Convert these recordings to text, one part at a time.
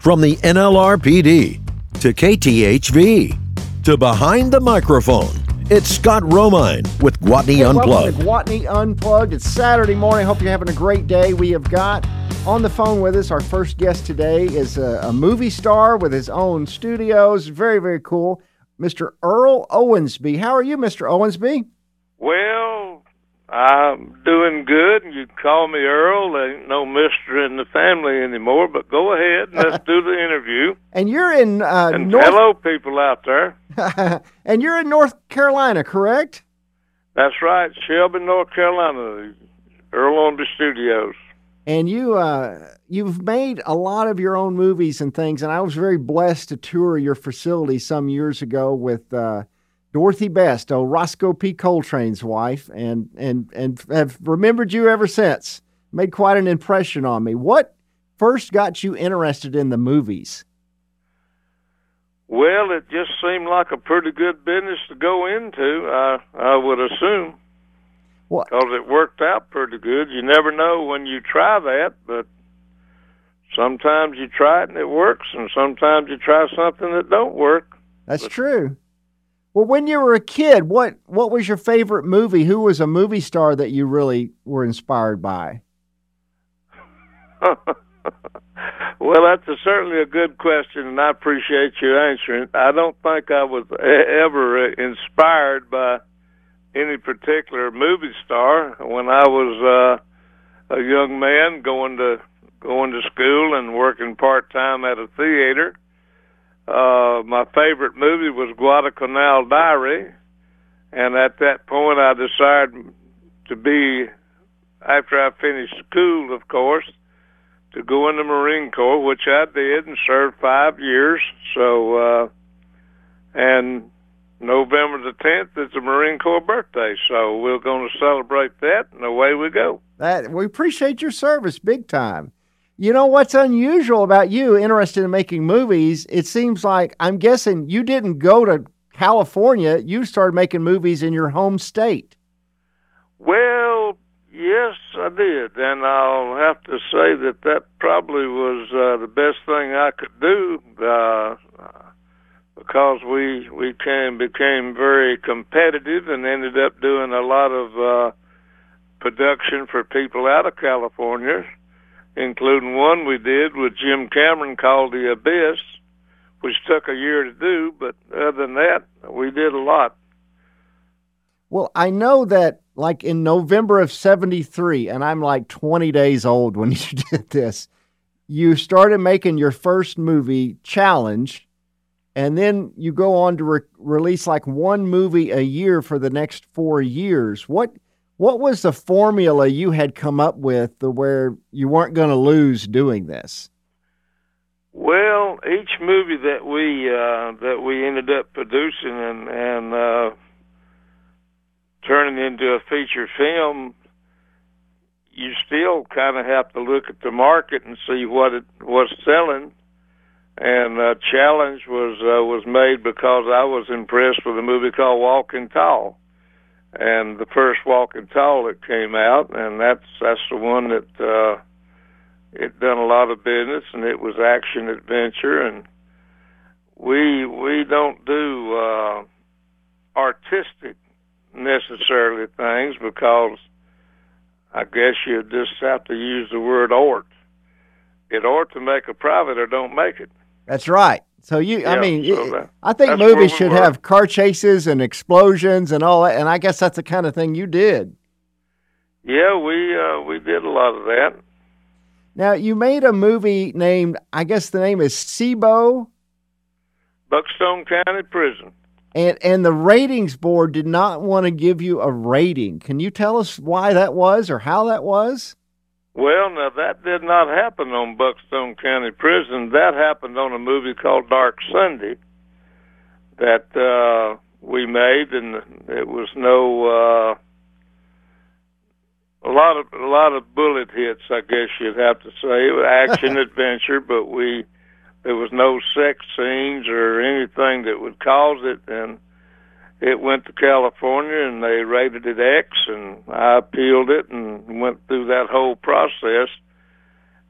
From the NLRPD to KTHV to behind the microphone, it's Scott Romine with Gwatney Hey, Unplugged. Welcome to Gwatney Unplugged. It's Saturday morning. Hope you're having a great day. We have got on the phone with us our first guest today is a, a movie star with his own studios. Very, very cool. Mr. Earl Owensby. How are you, Mr. Owensby? Well, I'm doing good. You call me Earl. There ain't no Mister in the family anymore. But go ahead and let's do the interview. And you're in uh, And North hello, people out there. and you're in North Carolina, correct? That's right, Shelby, North Carolina. Earl Owensby studios. And you uh, you've made a lot of your own movies and things, and I was very blessed to tour your facility some years ago with uh, Dorothy Best, oh Rosco P. Coltrane's wife, and and and have remembered you ever since. Made quite an impression on me. What first got you interested in the movies? Well, it just seemed like a pretty good business to go into. I I would assume What? because it worked out pretty good. You never know when you try that, but sometimes you try it and it works, and sometimes you try something that don't work. That's true. Well, when you were a kid, what what was your favorite movie? Who was a movie star that you really were inspired by? well, that's a, certainly a good question, and I appreciate you answering. I don't think I was ever inspired by any particular movie star when I was uh, a young man going to going to school and working part time at a theater. Uh, my favorite movie was Guadalcanal Diary, and at that point, I decided to be after I finished school, of course to go in the Marine Corps, which I did and served five years. So, uh, and November the 10th is the Marine Corps birthday. So we're going to celebrate that, and away we go. That we appreciate your service big time. You know what's unusual about you interested in making movies? It seems like I'm guessing you didn't go to California. You started making movies in your home state. Well, yes, I did, and I'll have to say that that probably was uh, the best thing I could do uh, because we we came became very competitive and ended up doing a lot of uh, production for people out of California, including one we did with Jim Cameron called The Abyss, which took a year to do, but other than that, we did a lot. Well, I know that like in November of 73, and I'm like 20 days old when you did this, you started making your first movie, Challenge, and then you go on to re- release like one movie a year for the next four years. What what was the formula you had come up with where you weren't going to lose doing this? Well, each movie that we uh, that we ended up producing and and uh, turning into a feature film, you still kind of have to look at the market and see what it was selling. And uh, Challenge was uh, was made because I was impressed with a movie called Walking Tall, and the first Walking Tall that came out, and that's that's the one that. Uh, it done a lot of business and it was action adventure and we we don't do uh artistic necessarily things because I guess you just have to use the word art. It ought to make a profit or don't make it. That's right. So you, I mean, so that- I think movies we should were. have car chases and explosions and all that, and I guess that's the kind of thing you did. Yeah, we uh we did a lot of that. Now, you made a movie named, I guess the name is Seabo, Buckstone County Prison. and, and the ratings board did not want to give you a rating. Can you tell us why that was or how that was? Well, now that did not happen on Buckstone County Prison. That happened on a movie called Dark Sunday that uh we made and it was no uh a lot of a lot of bullet hits, I guess you'd have to say. It was action adventure, but we there was no sex scenes or anything that would cause it and it went to California and they rated it X and I appealed it and went through that whole process.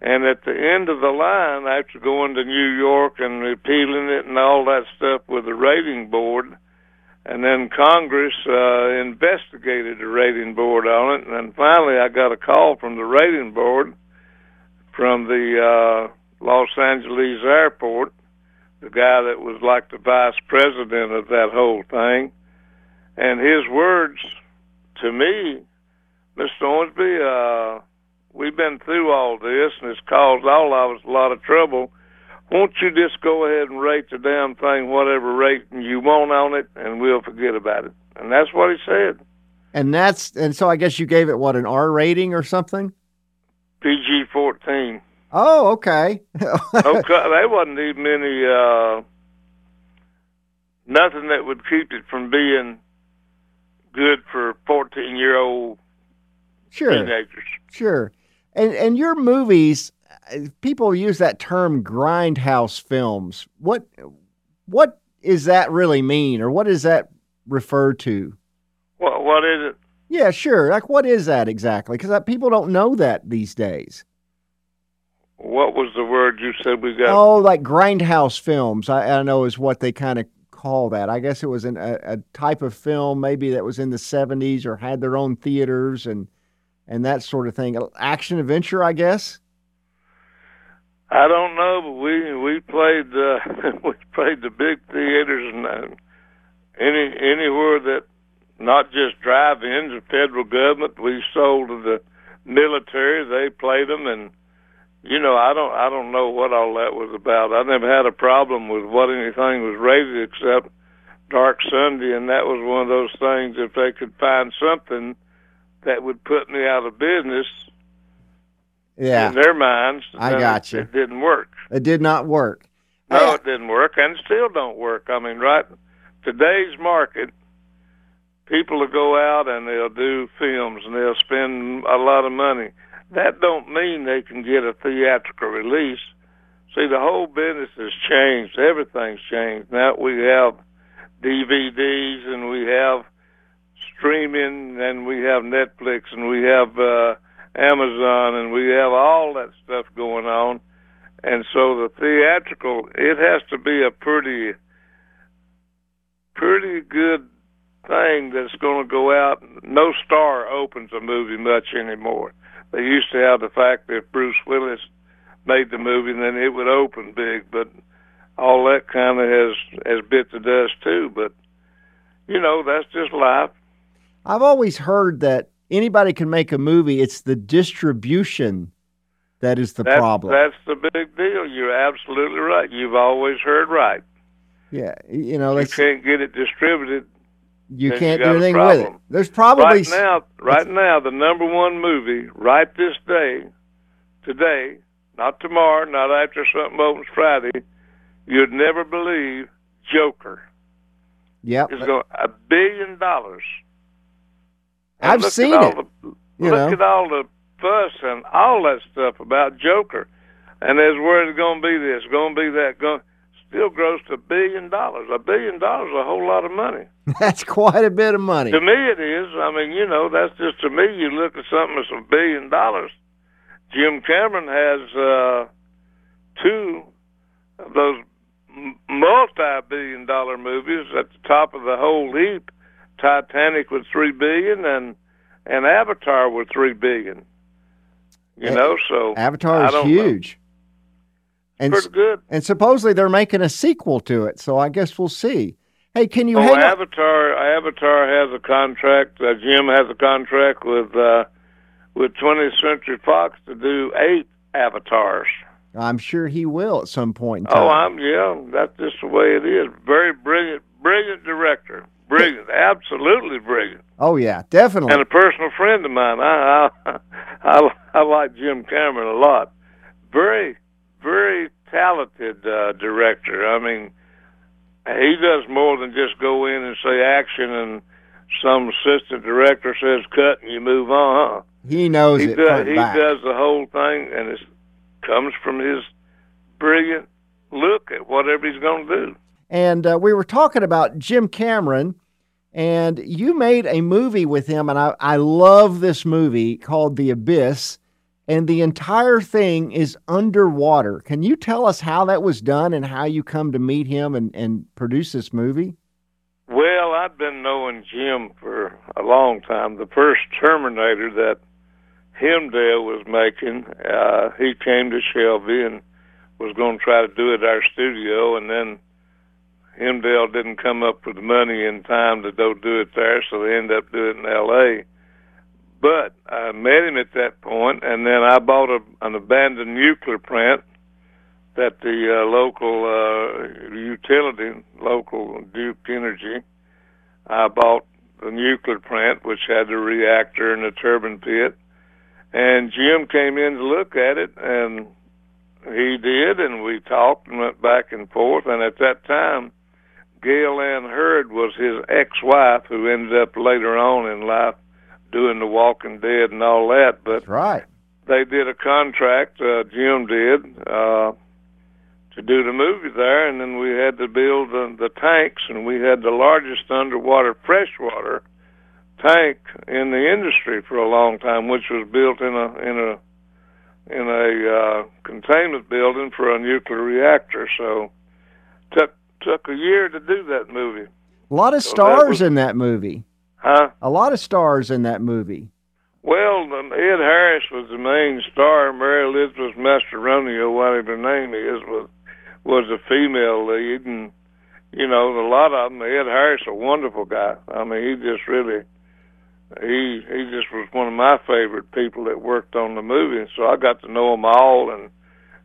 And at the end of the line, after going to New York and repealing it and all that stuff with the rating board, and then Congress uh, investigated the rating board on it, and then finally I got a call from the rating board from the uh, Los Angeles airport, the guy that was like the vice president of that whole thing, and his words to me, Mr. Owensby, uh, we've been through all this, and it's caused all of us a lot of trouble. Won't you just go ahead and rate the damn thing whatever rating you want on it, and we'll forget about it? And that's what he said. And that's and so I guess you gave it what an R rating or something. PG fourteen. Oh, okay. okay, there wasn't even any uh, nothing that would keep it from being good for fourteen year old sure. teenagers. Sure. And and your movies, people use that term grindhouse films. What what is that really mean, or what does that refer to? What what is it? Yeah, sure. Like, what is that exactly? Because people don't know that these days. What was the word you said we got? Oh, like grindhouse films. I, I know is what they kind of call that. I guess it was an, a, a type of film maybe that was in the '70s or had their own theaters and and that sort of thing. Action adventure, I guess. I don't know, but we we played uh, we played the big theaters and uh, any anywhere that not just drive-ins. The federal government we sold to the military. They played them, and you know I don't I don't know what all that was about. I never had a problem with what anything was rated except Dark Sunday, and that was one of those things. If they could find something that would put me out of business. Yeah. In their minds, I got you. It didn't work. It did not work. No, Yeah. it didn't work, and still don't work. I mean, right? Today's market, people will go out and they'll do films and they'll spend a lot of money. That don't mean they can get a theatrical release. See, the whole business has changed. Everything's changed. Now we have DVDs and we have streaming and we have Netflix and we have uh, Amazon and we have all that stuff going on. And so the theatrical, it has to be a pretty, pretty good thing that's going to go out. No star opens a movie much anymore. They used to have the fact that Bruce Willis made the movie, and then it would open big. But all that kind of has has bit the dust too. But you know, that's just life. I've always heard that anybody can make a movie. It's the distribution that is the That's, problem. That's the big deal. You're absolutely right. You've always heard right. yeah, you know, You can't get it distributed you then can't you do anything with it. There's probably right now. Right now, the number one movie right this day, today, not tomorrow, not after something opens Friday. You'd never believe Joker Yep. is going a billion dollars. And I've seen it. The, you look know. at all the fuss and all that stuff about Joker, and there's where it's going to be this, going to be that, going still grossed a billion dollars. A billion dollars is a whole lot of money. That's quite a bit of money. To me, it is. I mean, you know, that's just to me. You look at something that's a billion dollars. Jim Cameron has uh, two of those multi-billion-dollar movies at the top of the whole heap. Titanic with three billion, and and Avatar with three billion. You know, so Avatar is don't know. And Pretty good. and supposedly they're making a sequel to it, so I guess we'll see. Hey, can you Oh, hang on? Avatar! Avatar has a contract. Uh, Jim has a contract with uh, with 20th Century Fox to do eight avatars. I'm sure he will at some point in time. Oh, I'm yeah. That's just the way it is. Very brilliant, brilliant director. Brilliant, absolutely brilliant, Oh, yeah, definitely. and a personal friend of mine. I I I, I like Jim Cameron a lot. Very, very talented uh, director. I mean, he does more than just go in and say action, and some assistant director says cut, and you move on. Huh? he knows He it does. He back. does the whole thing, and it comes from his brilliant look at whatever he's going to do. And uh, we were talking about Jim Cameron, and you made a movie with him, and I, I love this movie called The Abyss. And the entire thing is underwater. Can you tell us how that was done and how you come to meet him and, and produce this movie? Well, I've been knowing Jim for a long time. The first Terminator that Hemdale was making, uh, he came to Shelby and was going to try to do it at our studio, and then Hemdale didn't come up with the money in time to go do it there, so they ended up doing it in L.A. But I met him at that point, and then I bought a, an abandoned nuclear plant that the uh, local uh, utility, local Duke Energy, I bought the nuclear plant, which had the reactor and the turbine pit. And Jim came in to look at it, and he did, and we talked and went back and forth. And at that time, Gale Ann Hurd was his ex-wife, who ended up later on in life doing The Walking Dead and all that. But That's right. they did a contract. Uh, Jim did uh, to do the movie there, and then we had to build the, the tanks, and we had the largest underwater freshwater tank in the industry for a long time, which was built in a in a in a uh, containment building for a nuclear reactor. So took took a year to do that movie. A lot of So that stars was- in that movie. Huh? A lot of stars in that movie. Well, Ed Harris was the main star. Mary Elizabeth Mastrantonio, whatever her name is, was was a female lead, and you know a lot of them. Ed Harris, a wonderful guy. I mean, he just really he he just was one of my favorite people that worked on the movie, and so I got to know them all and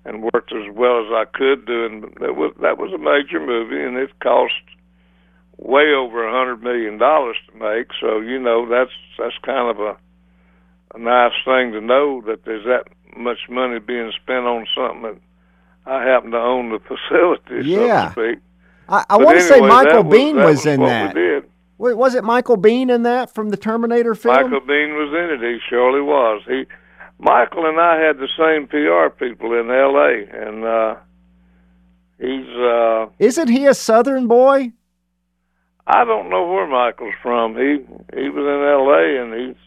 and worked as well as I could doing. That was that was a major movie, and it cost way over a hundred million dollars to make. So you know that's that's kind of a a nice thing to know that there's that much money being spent on something that I happen to own the facility, Yeah. so to speak. I, I want to say Michael Biehn that was, in that. Wait, was it Michael Biehn in that from the Terminator film? Michael Biehn was in it. He surely was. He, Michael and I had the same PR people in L.A. and uh, he's. uh Isn't he a Southern boy? I don't know where Michael's from. He he was in L.A. and he's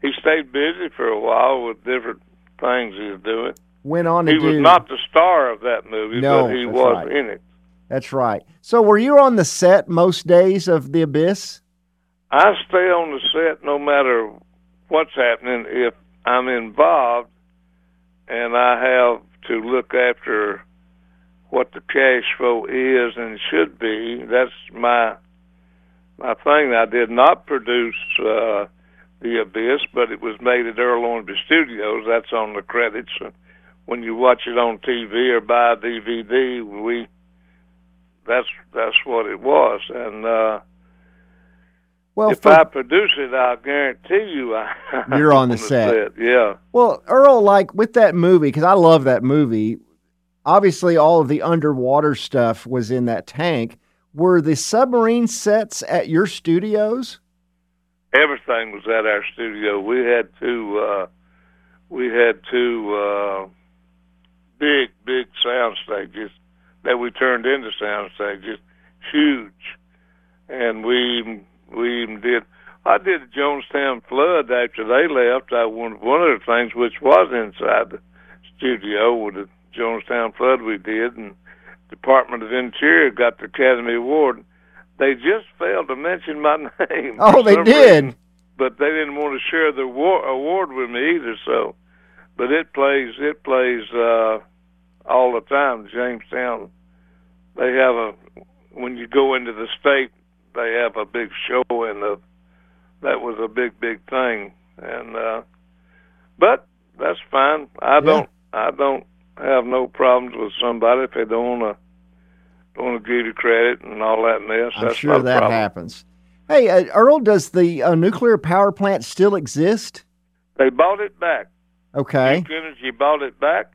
he stayed busy for a while with different things he was doing. Went on to He do. was not the star of that movie, No, but he was right. in it. That's right. So, were you on the set most days of The Abyss? I stay on the set no matter what's happening. If I'm involved and I have to look after what the cash flow is and should be, that's my my thing. I did not produce uh, the Abyss, but it was made at Earl Owensby Studios. That's on the credits. When you watch it on TV or buy a DVD, we that's that's what it was, and. uh Well, if for, I produce it, I'll guarantee you I, You're on the set. Yeah. well, Earl, like with that movie, because I love that movie. Obviously, all of the underwater stuff was in that tank. Were the submarine sets at your studios? Everything was at our studio. We had two uh we had two uh big, big sound stages that we turned into sound stages. Huge. And we we even did I did the Johnstown flood after they left. I one one of the things which was inside the studio with the Johnstown flood we did and Department of Interior got the Academy Award. They just failed to mention my name. Oh, they did. reason, but they didn't want to share the award, award with me either. So, but it plays it plays uh, all the time. Jamestown, they have a when you go into the state, they have a big show, and the that was a big big thing. And uh, but that's fine. I don't I don't have no problems with somebody if they don't want to don't want to give you credit and all that mess. I'm that's sure that problem. happens. Hey, uh, Earl, does the uh, nuclear power plant still exist? They bought it back. Okay. Duke Energy bought it back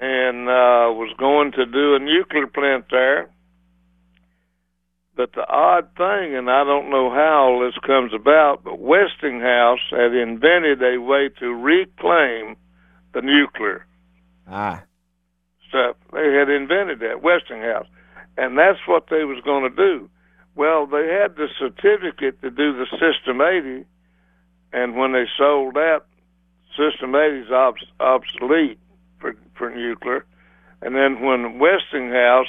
and uh, was going to do a nuclear plant there. But the odd thing, and I don't know how this comes about, but Westinghouse had invented a way to reclaim the nuclear Ah, stuff. They had invented that, Westinghouse. And that's what they was going to do. Well, they had the certificate to do the System 80, and when they sold that, System 80 is obs- obsolete for for nuclear, and then when Westinghouse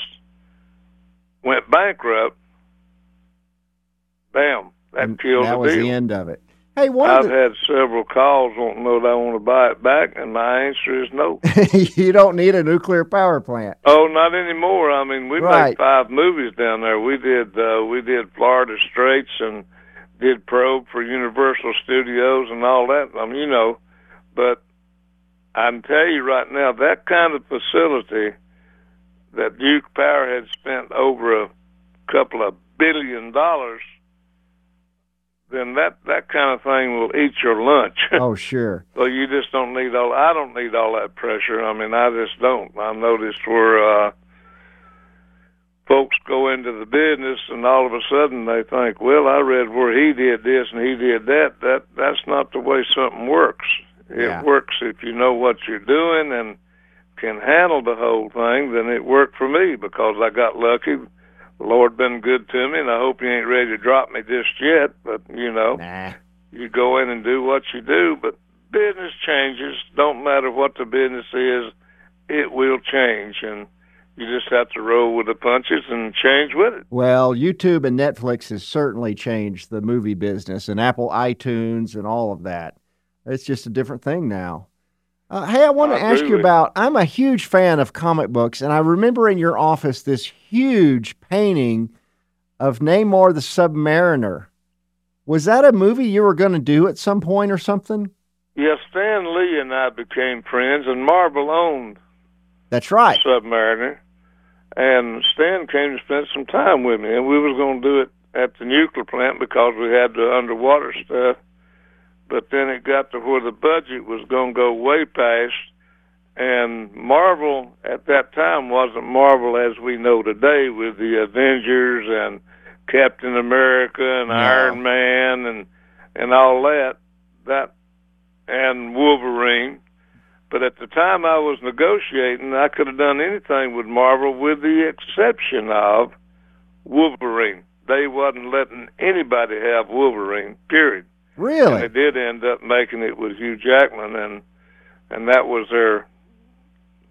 went bankrupt, bam, that And killed that the was deal. the end of it. Hey, one I've the, had several calls wanting to know that I want to buy it back, and my answer is no. you don't need a nuclear power plant. Oh, not anymore. I mean, we Right. made five movies down there. We did uh, we did Florida Straits and did Probe for Universal Studios and all that. I mean, you know, but I can tell you right now that kind of facility that Duke Power had spent over a couple of billion dollars, then that that kind of thing will eat your lunch. Oh, sure. Well, you just don't need all. I don't need all that pressure. I mean, I just don't. I noticed where uh, folks go into the business, and all of a sudden they think, "Well, I read where he did this and he did that." That that's not the way something works. It Yeah. works if you know what you're doing and can handle the whole thing. Then it worked for me because I got lucky. The Lord been good to me, and I hope He ain't ready to drop me just yet. But you know Nah. you go in and do what you do, but business changes. Don't matter what the business is, it will change, and you just have to roll with the punches and change with it. Well, YouTube and Netflix has certainly changed the movie business and Apple iTunes and all of that. It's just a different thing now. Uh, hey, I want to ask you about. I'm a huge fan of comic books, and I remember in your office this huge painting of Namor the Submariner. Was that a movie you were going to do at some point or something? Yes, Stan Lee and I became friends, and Marvel owned That's right. Submariner, and Stan came to spend some time with me, and we was going to do it at the nuclear plant because we had the underwater stuff. But then it got to where the budget was going to go way past, and Marvel at that time wasn't Marvel as we know today with the Avengers and Captain America and No. Iron Man and and all that. That and Wolverine. But at the time I was negotiating, I could have done anything with Marvel with the exception of Wolverine. They wasn't letting anybody have Wolverine, period. And Really? they did end up making it with Hugh Jackman and and that was their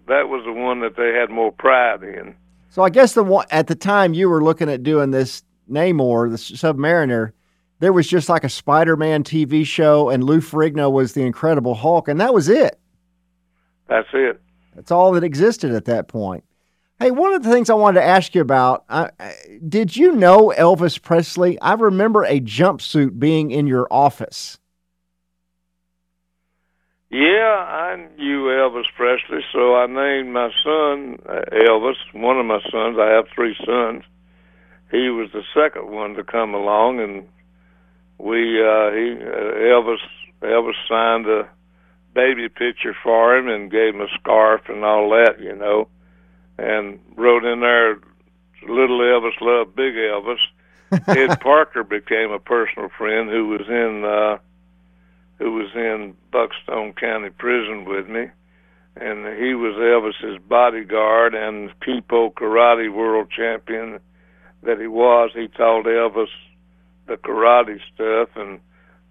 that was the one that they had more pride in. So I guess the one at the time you were looking at doing this Namor, the Submariner, there was just like a Spider-Man TV show, and Lou Ferrigno was the Incredible Hulk, and that was it. That's it. That's all that existed at that point. Hey, one of the things I wanted to ask you about, I, did you know Elvis Presley? I remember a jumpsuit being in your office. Yeah, I knew Elvis Presley, so I named my son uh, Elvis. One of my sons, I have three sons. He was the second one to come along, and we uh, he uh, Elvis Elvis signed a baby picture for him and gave him a scarf and all that, you know, and wrote in there, "Little Elvis loved Big Elvis." Ed Parker became a personal friend who was in. Uh, who was in Buckstone County Prison with me, and he was Elvis's bodyguard and Kenpo Karate World Champion that he was. He taught Elvis the karate stuff, and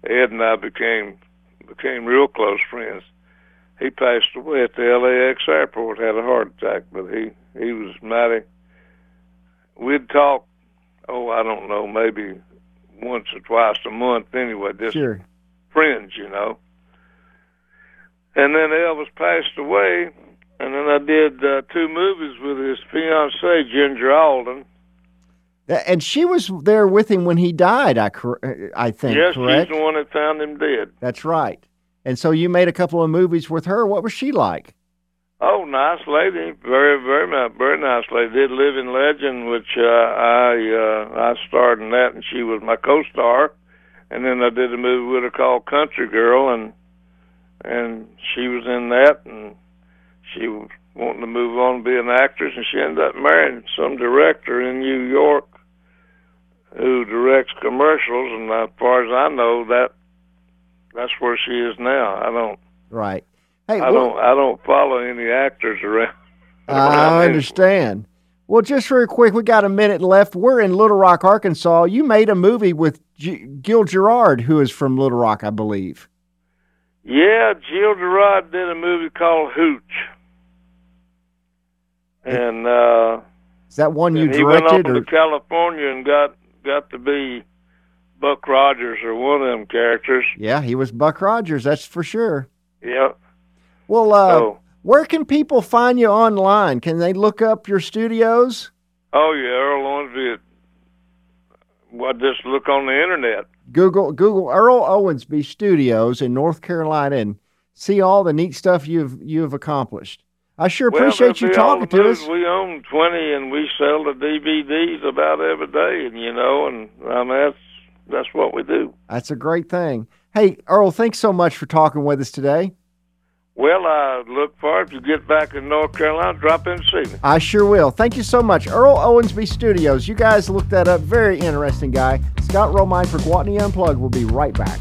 Ed and I became became real close friends. He passed away at the LAX airport, had a heart attack, but he he was mighty. We'd talk, oh, I don't know, maybe once or twice a month anyway. Just Sure. friends, you know. And then Elvis passed away, and then I did uh, two movies with his fiancee, Ginger Alden. And she was there with him when he died, I, I think, yes, correct? she's the one that found him dead. That's right. And so you made a couple of movies with her. What was she like? Oh, nice lady, very, very, very nice lady. Did Living Legend, which uh, I uh, I starred in that, and she was my co-star. And then I did a movie with her called Country Girl, and and she was in that, and she was wanting to move on and be an actress, and she ended up marrying some director in New York who directs commercials. And as far as I know, that that's where she is now. I don't Right. Hey, I well- don't I don't follow any actors around. around I understand. Well, just real quick, we got a minute left. We're in Little Rock, Arkansas. You made a movie with G- Gil Gerard, who is from Little Rock, I believe. Yeah, Gil Gerard did a movie called Hooch, and uh, Is that one you and he went directed? off Or to California and got got to be Buck Rogers or one of them characters. yeah, he was Buck Rogers. That's for sure. Yeah. Well, uh, Oh, where can people find you online? Can they look up your studios? oh yeah, Earl Owensby. Well, just look on the internet. Google Google Earl Owensby Studios in North Carolina and see all the neat stuff you've you've accomplished. I sure Well, appreciate you that'll be all talking to us. We own twenty, and we sell the DVDs about every day, and you know, and I mean that's that's what we do. That's a great thing. Hey, Earl, thanks so much for talking with us today. Well, I look forward if you get back in North Carolina, drop in and see me. I sure will. Thank you so much. Earl Owensby Studios. You guys look that up. Very interesting guy. Scott Romine for Gwatney Unplugged. We'll be right back.